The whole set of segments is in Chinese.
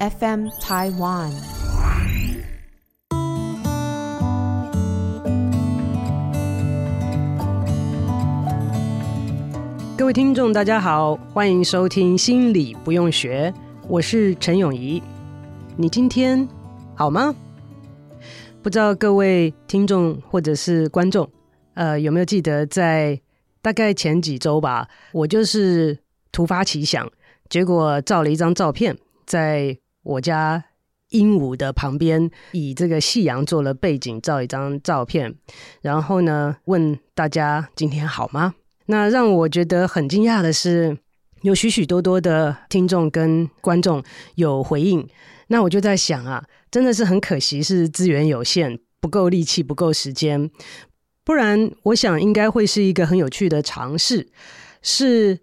FM Taiwan。各位听众，大家好，欢迎收听《心理不用学》，我是陈永仪。你今天好吗？不知道各位听众或者是观众，呃，有没有记得在大概前几周吧，我就是突发奇想，结果照了一张照片，在我家鹦鹉的旁边，以这个夕阳做了背景照一张照片，然后呢，问大家今天好吗？那让我觉得很惊讶的是，有许许多多的听众跟观众有回应。那我就在想啊，真的是很可惜，是资源有限，不够力气，不够时间。不然，我想应该会是一个很有趣的尝试，是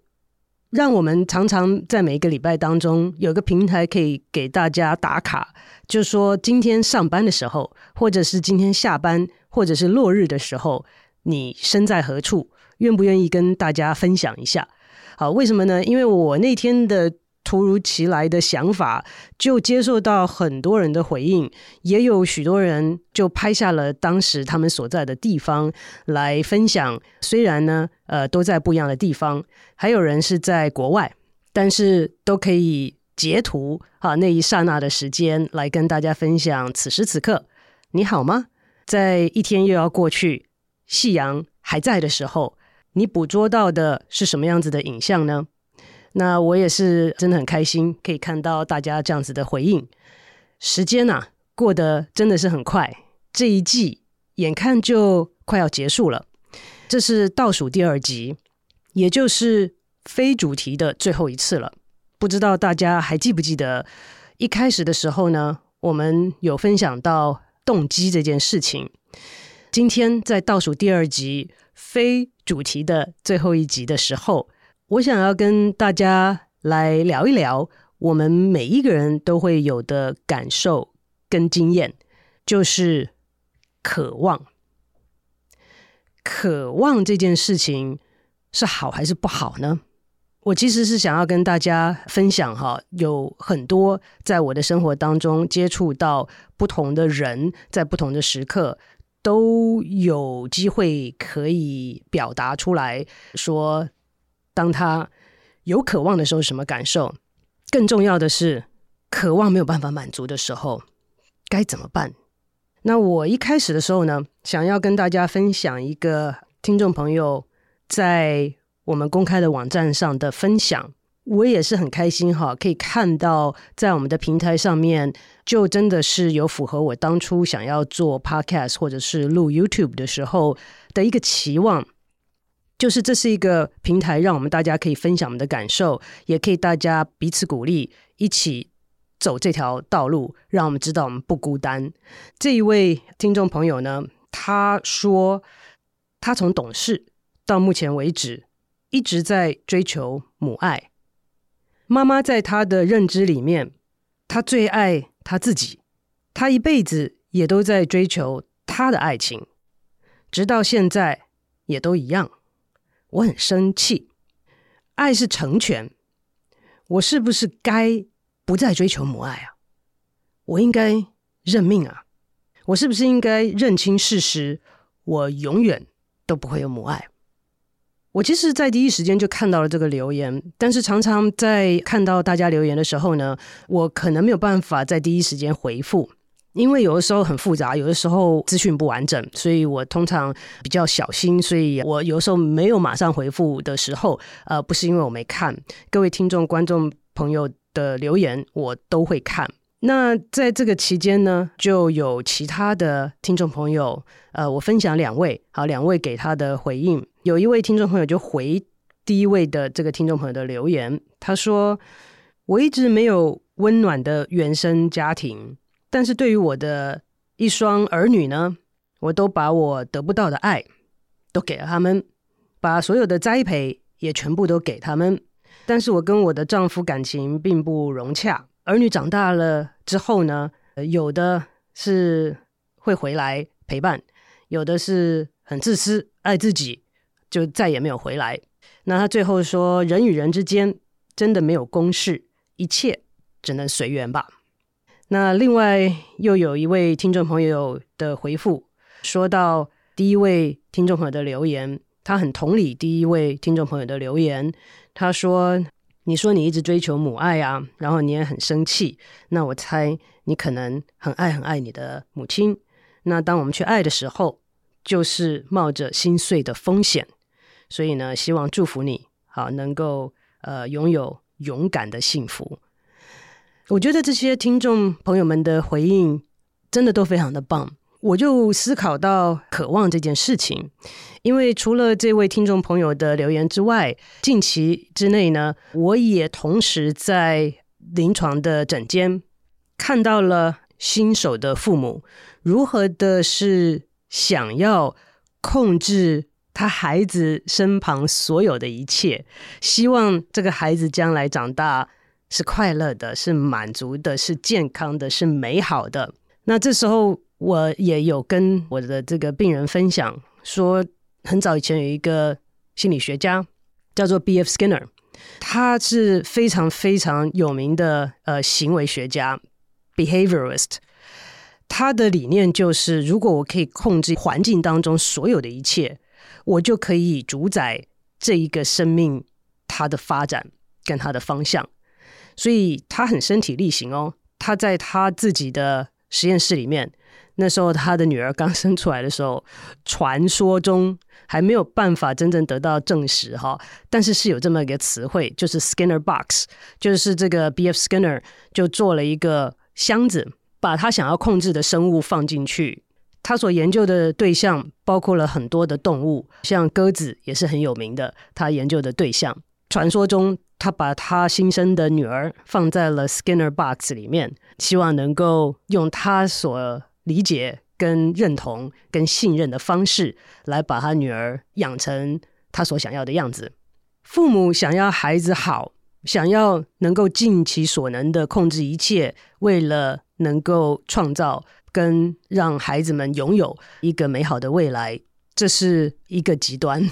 让我们常常在每一个礼拜当中有个平台可以给大家打卡，就说今天上班的时候，或者是今天下班，或者是落日的时候，你身在何处？愿不愿意跟大家分享一下？好，为什么呢？因为我那天的突如其来的想法，就接受到很多人的回应，也有许多人就拍下了当时他们所在的地方来分享。虽然呢，呃，都在不一样的地方，还有人是在国外，但是都可以截图啊，那一刹那的时间来跟大家分享。此时此刻，你好吗？在一天又要过去，夕阳还在的时候。你捕捉到的是什么样子的影像呢？那我也是真的很开心，可以看到大家这样子的回应。时间呐，过得真的是很快，这一季眼看就快要结束了。这是倒数第二集，也就是非主题的最后一次了。不知道大家还记不记得一开始的时候呢？我们有分享到动机这件事情。今天在倒数第二集非主题的最后一集的时候，我想要跟大家来聊一聊我们每一个人都会有的感受跟经验，就是渴望。渴望这件事情是好还是不好呢？我其实是想要跟大家分享哈，有很多在我的生活当中接触到不同的人，在不同的时刻。都有机会可以表达出来说，当他有渴望的时候，什么感受？更重要的是，渴望没有办法满足的时候，该怎么办？那我一开始的时候呢，想要跟大家分享一个听众朋友在我们公开的网站上的分享。我也是很开心哈，可以看到在我们的平台上面，就真的是有符合我当初想要做 Podcast 或者是录 YouTube 的时候的一个期望，就是这是一个平台，让我们大家可以分享我们的感受，也可以大家彼此鼓励，一起走这条道路，让我们知道我们不孤单。这一位听众朋友呢，他说他从懂事到目前为止一直在追求母爱。妈妈在他的认知里面，他最爱他自己，他一辈子也都在追求他的爱情，直到现在也都一样。我很生气，爱是成全，我是不是该不再追求母爱啊？我应该认命啊？我是不是应该认清事实？我永远都不会有母爱。我其实，在第一时间就看到了这个留言，但是常常在看到大家留言的时候呢，我可能没有办法在第一时间回复，因为有的时候很复杂，有的时候资讯不完整，所以我通常比较小心，所以我有时候没有马上回复的时候，呃，不是因为我没看，各位听众、观众朋友的留言，我都会看。那在这个期间呢，就有其他的听众朋友，呃，我分享两位，好，两位给他的回应。有一位听众朋友就回第一位的这个听众朋友的留言，他说：“我一直没有温暖的原生家庭，但是对于我的一双儿女呢，我都把我得不到的爱都给了他们，把所有的栽培也全部都给他们。但是我跟我的丈夫感情并不融洽。”儿女长大了之后呢，有的是会回来陪伴，有的是很自私，爱自己，就再也没有回来。那他最后说：“人与人之间真的没有公式，一切只能随缘吧。”那另外又有一位听众朋友的回复，说到第一位听众朋友的留言，他很同理第一位听众朋友的留言。他说：“你说你一直追求母爱啊，然后你也很生气，那我猜你可能很爱很爱你的母亲。那当我们去爱的时候，就是冒着心碎的风险。所以呢，希望祝福你，好能够呃拥有勇敢的幸福。”我觉得这些听众朋友们的回应真的都非常的棒，我就思考到渴望这件事情，因为除了这位听众朋友的留言之外，近期之内呢，我也同时在临床的诊间看到了新手的父母如何的是想要控制他孩子身旁所有的一切，希望这个孩子将来长大。是快乐的，是满足的，是健康的，是美好的。那这时候，我也有跟我的这个病人分享说，很早以前有一个心理学家叫做 B.F. Skinner，他是非常非常有名的呃行为学家 （behaviorist）。他的理念就是，如果我可以控制环境当中所有的一切，我就可以主宰这一个生命它的发展跟它的方向。所以他很身体力行哦，他在他自己的实验室里面，那时候他的女儿刚生出来的时候，传说中还没有办法真正得到证实哈，但是是有这么一个词汇，就是 Skinner Box，就是这个 B.F. Skinner 就做了一个箱子，把他想要控制的生物放进去。他所研究的对象包括了很多的动物，像鸽子也是很有名的，他研究的对象。传说中。他把他新生的女儿放在了 Skinner Box 里面，希望能够用他所理解、跟认同、跟信任的方式，来把他女儿养成他所想要的样子。父母想要孩子好，想要能够尽其所能的控制一切，为了能够创造跟让孩子们拥有一个美好的未来，这是一个极端。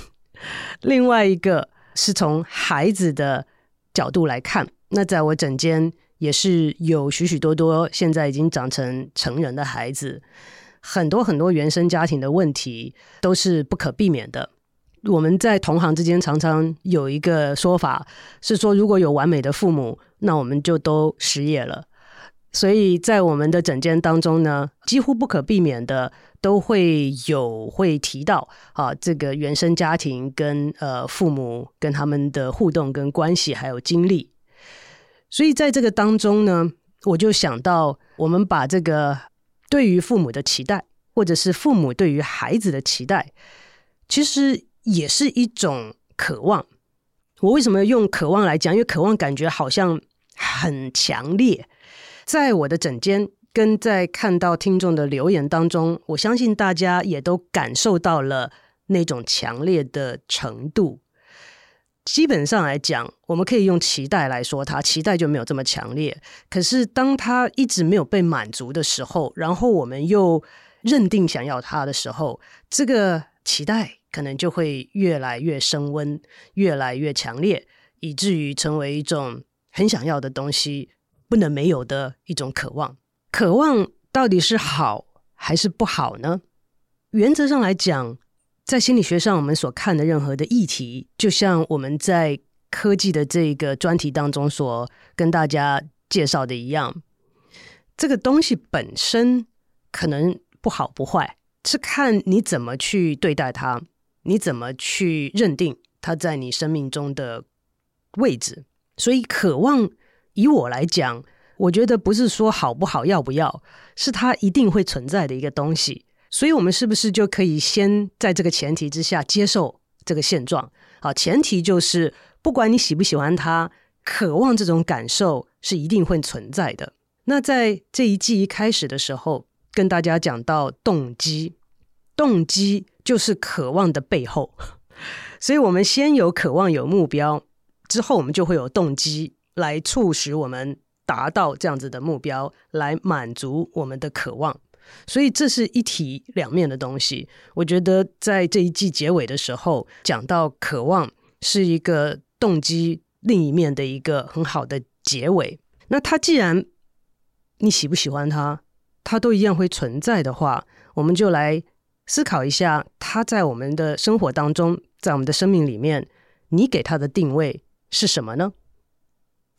另外一个是从孩子的角度来看，那在我诊间也是有许许多多现在已经长成成人的孩子，很多很多原生家庭的问题都是不可避免的。我们在同行之间常常有一个说法是说，如果有完美的父母，那我们就都失业了。所以在我们的诊间当中呢，几乎不可避免的。都会有会提到啊，这个原生家庭跟呃父母跟他们的互动跟关系还有经历，所以在这个当中呢，我就想到我们把这个对于父母的期待，或者是父母对于孩子的期待，其实也是一种渴望。我为什么用渴望来讲？因为渴望感觉好像很强烈，在我的诊间。跟在看到听众的留言当中，我相信大家也都感受到了那种强烈的程度。基本上来讲，我们可以用期待来说它，期待就没有这么强烈。可是当它一直没有被满足的时候，然后我们又认定想要它的时候，这个期待可能就会越来越升温，越来越强烈，以至于成为一种很想要的东西，不能没有的一种渴望。渴望到底是好还是不好呢？原则上来讲，在心理学上，我们所看的任何的议题，就像我们在科技的这个专题当中所跟大家介绍的一样，这个东西本身可能不好不坏，是看你怎么去对待它，你怎么去认定它在你生命中的位置。所以，渴望以我来讲。我觉得不是说好不好，要不要，是它一定会存在的一个东西。所以，我们是不是就可以先在这个前提之下接受这个现状？好，前提就是不管你喜不喜欢它，渴望这种感受是一定会存在的。那在这一季一开始的时候，跟大家讲到动机，动机就是渴望的背后。所以我们先有渴望，有目标，之后我们就会有动机来促使我们。达到这样子的目标，来满足我们的渴望，所以这是一体两面的东西。我觉得在这一季结尾的时候，讲到渴望是一个动机另一面的一个很好的结尾。那它既然你喜不喜欢它，它都一样会存在的话，我们就来思考一下，它在我们的生活当中，在我们的生命里面，你给它的定位是什么呢？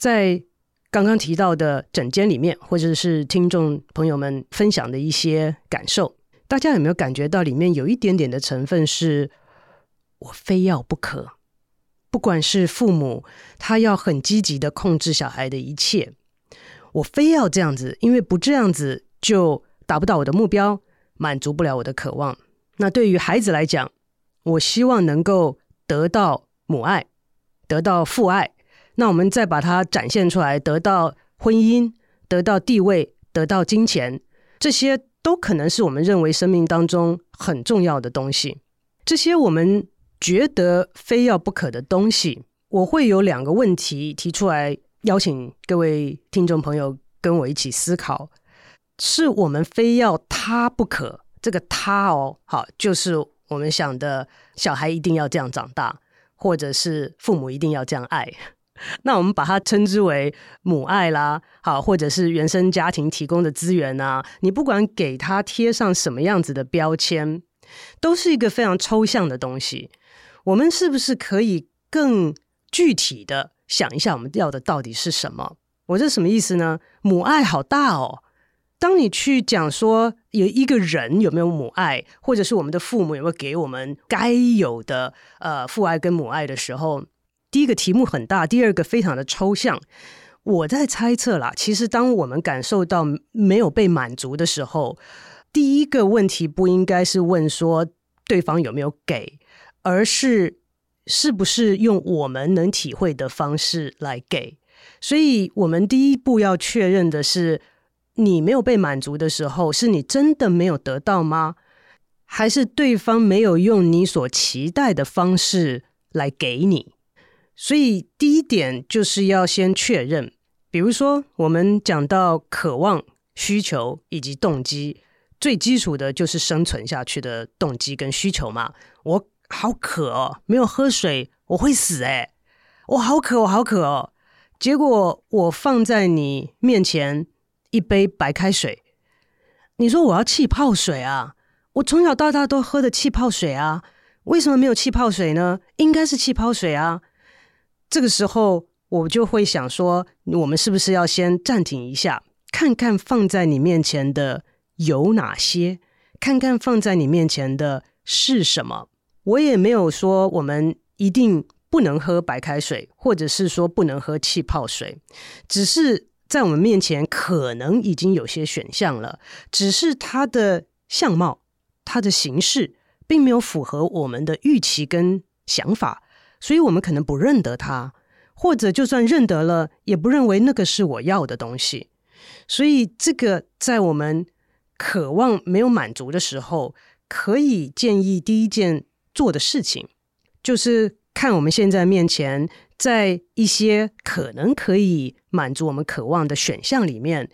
在刚刚提到的诊间里面，或者是听众朋友们分享的一些感受，大家有没有感觉到里面有一点点的成分是我非要不可？不管是父母，他要很积极的控制小孩的一切，我非要这样子，因为不这样子就达不到我的目标，满足不了我的渴望。那对于孩子来讲，我希望能够得到母爱，得到父爱。那我们再把它展现出来，得到婚姻，得到地位，得到金钱，这些都可能是我们认为生命当中很重要的东西。这些我们。觉得非要不可的东西，我会有两个问题提出来，邀请各位听众朋友跟我一起思考：是我们非要他不可？这个他哦，好，就是我们想的小孩一定要这样长大，或者是父母一定要这样爱。那我们把它称之为母爱啦，好，或者是原生家庭提供的资源啊，你不管给他贴上什么样子的标签，都是一个非常抽象的东西。我们是不是可以更具体的想一下，我们要的到底是什么？我这什么意思呢？母爱好大哦。当你去讲说有一个人有没有母爱，或者是我们的父母有没有给我们该有的呃父爱跟母爱的时候，第一个题目很大，第二个非常的抽象。我在猜测啦，其实当我们感受到没有被满足的时候，第一个问题不应该是问说对方有没有给。而是是不是用我们能体会的方式来给？所以，我们第一步要确认的是，你没有被满足的时候，是你真的没有得到吗？还是对方没有用你所期待的方式来给你？所以，第一点就是要先确认。比如说，我们讲到渴望、需求以及动机，最基础的就是生存下去的动机跟需求嘛。我。好渴哦，没有喝水我会死哎！我好渴，我好渴哦。结果我放在你面前一杯白开水，你说我要气泡水啊？我从小到大都喝的气泡水啊，为什么没有气泡水呢？应该是气泡水啊。这个时候我就会想说，我们是不是要先暂停一下，看看放在你面前的有哪些，看看放在你面前的是什么。我也没有说我们一定不能喝白开水，或者是说不能喝气泡水，只是在我们面前可能已经有些选项了，只是它的相貌、它的形式并没有符合我们的预期跟想法，所以我们可能不认得它，或者就算认得了，也不认为那个是我要的东西。所以这个在我们渴望没有满足的时候，可以建议第一件。做的事情就是看我们现在面前，在一些可能可以满足我们渴望的选项里面，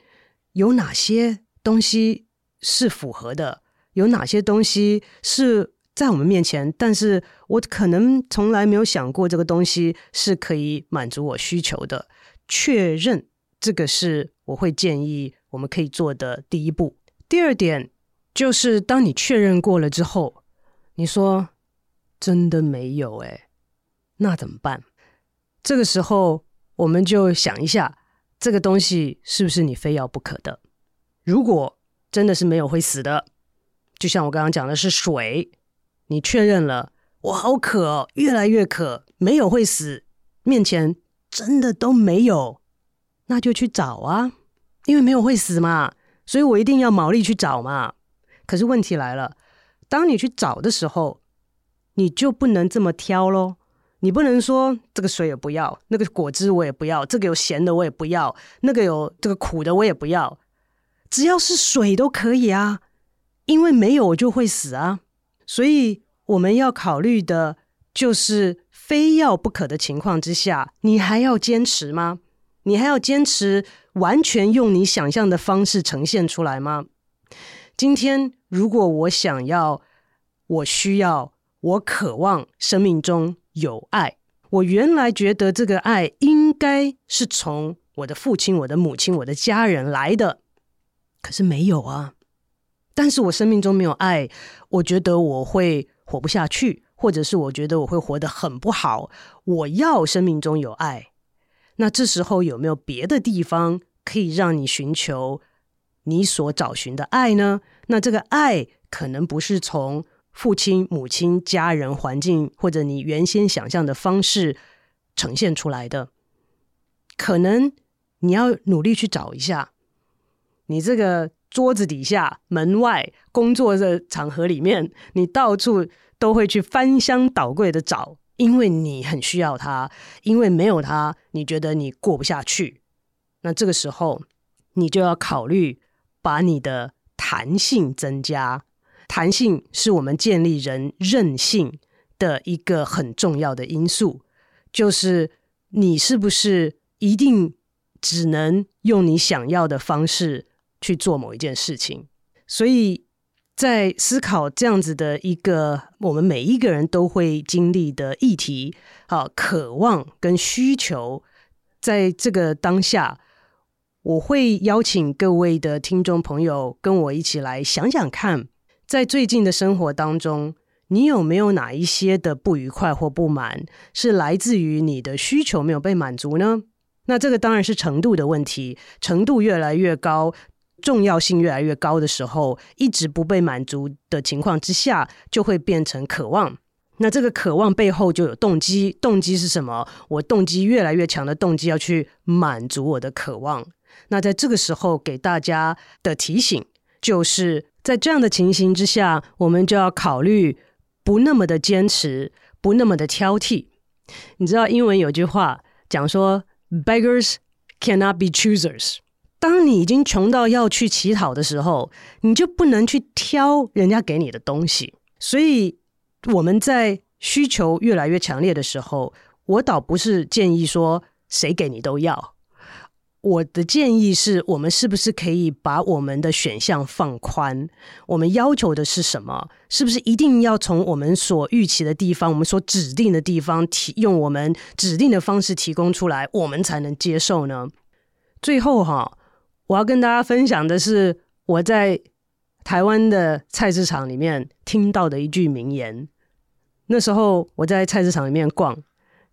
有哪些东西是符合的，有哪些东西是在我们面前，但是我可能从来没有想过这个东西是可以满足我需求的。确认这个是我会建议我们可以做的第一步。第二点就是，当你确认过了之后，你说。真的没有哎，那怎么办？这个时候我们就想一下，这个东西是不是你非要不可的？如果真的是没有会死的，就像我刚刚讲的是水，你确认了，我好渴哦，越来越渴，没有会死，面前真的都没有，那就去找啊，因为没有会死嘛，所以我一定要卯力去找嘛。可是问题来了，当你去找的时候，你就不能这么挑喽，你不能说这个水也不要，那个果汁我也不要，这个有咸的我也不要，那个有这个苦的我也不要，只要是水都可以啊，因为没有我就会死啊。所以我们要考虑的就是非要不可的情况之下，你还要坚持吗？你还要坚持完全用你想象的方式呈现出来吗？今天如果我想要，我需要。我渴望生命中有爱。我原来觉得这个爱应该是从我的父亲、我的母亲、我的家人来的。可是没有啊。但是我生命中没有爱，我觉得我会活不下去，或者是我觉得我会活得很不好。我要生命中有爱，那这时候有没有别的地方可以让你寻求你所找寻的爱呢？那这个爱可能不是从父亲、母亲、家人、环境，或者你原先想象的方式呈现出来的，可能你要努力去找一下，你这个。桌子底下、门外、工作的场合里面，你到处都会去翻箱倒柜的找，因为你很需要它，因为没有它，你觉得你过不下去。那这个时候，你就要考虑把你的弹性增加。弹性是我们建立人韧性的一个很重要的因素，就是你是不是一定只能用你想要的方式。去做某一件事情，所以在思考这样子的一个我们每一个人都会经历的议题，好，渴望跟需求，在这个当下，我会邀请各位的听众朋友跟我一起来想想看，在最近的生活当中，你有没有哪一些的不愉快或不满，是来自于你的需求没有被满足呢？那这个当然是程度的问题，程度越来越高。重要性越来越高的时候，一直不被满足的情况之下，就会变成渴望。那这个渴望背后就有动机，动机是什么？我动机越来越强的动机要去满足我的渴望。那在这个时候给大家的提醒，就是在这样的情形之下，我们就要考虑不那么的坚持，不那么的挑剔。你知道英文有句话讲说，Beggars cannot be choosers。当你已经穷到要去乞讨的时候，你就不能去挑人家给你的东西。所以我们在需求越来越强烈的时候，我倒不是建议说谁给你都要。我的建议是我们是不是可以把我们的选项放宽？我们要求的是什么？是不是一定要从我们所预期的地方、我们所指定的地方提，用我们指定的方式提供出来，我们才能接受呢？最后哈。我要跟大家分享的是我在台湾的菜市场里面听到的一句名言。那时候我在菜市场里面逛，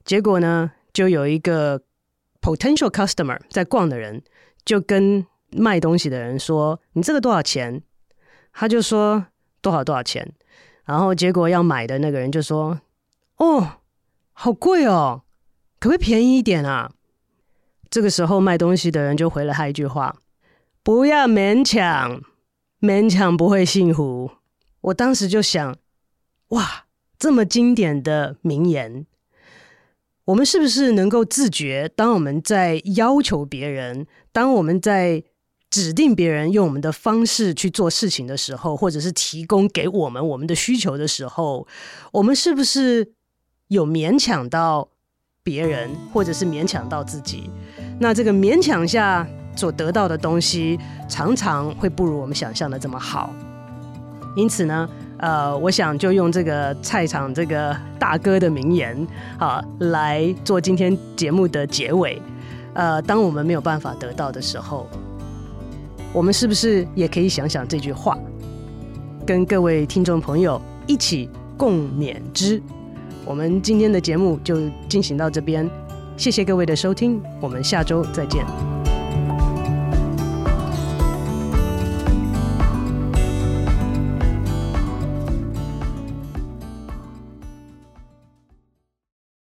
结果呢，就有一个 potential customer 在逛的人，就跟卖东西的人说：“你这个多少钱？”他就说：“多少多少钱。”然后结果要买的那个人就说：“哦，好贵哦，可不可以便宜一点啊？”这个时候卖东西的人就回了他一句话。不要勉强，勉强不会幸福。我当时就想，哇，这么经典的名言，我们是不是能够自觉？当我们在要求别人，当我们在指定别人用我们的方式去做事情的时候，或者是提供给我们我们的需求的时候，我们是不是有勉强到别人，或者是勉强到自己？那这个勉强下。所得到的东西常常会不如我们想象的这么好，因此呢，呃，我想就用这个菜场这个大哥的名言啊，来做今天节目的结尾。呃，当我们没有办法得到的时候，我们是不是也可以想想这句话，跟各位听众朋友一起共勉之？我们今天的节目就进行到这边，谢谢各位的收听，我们下周再见。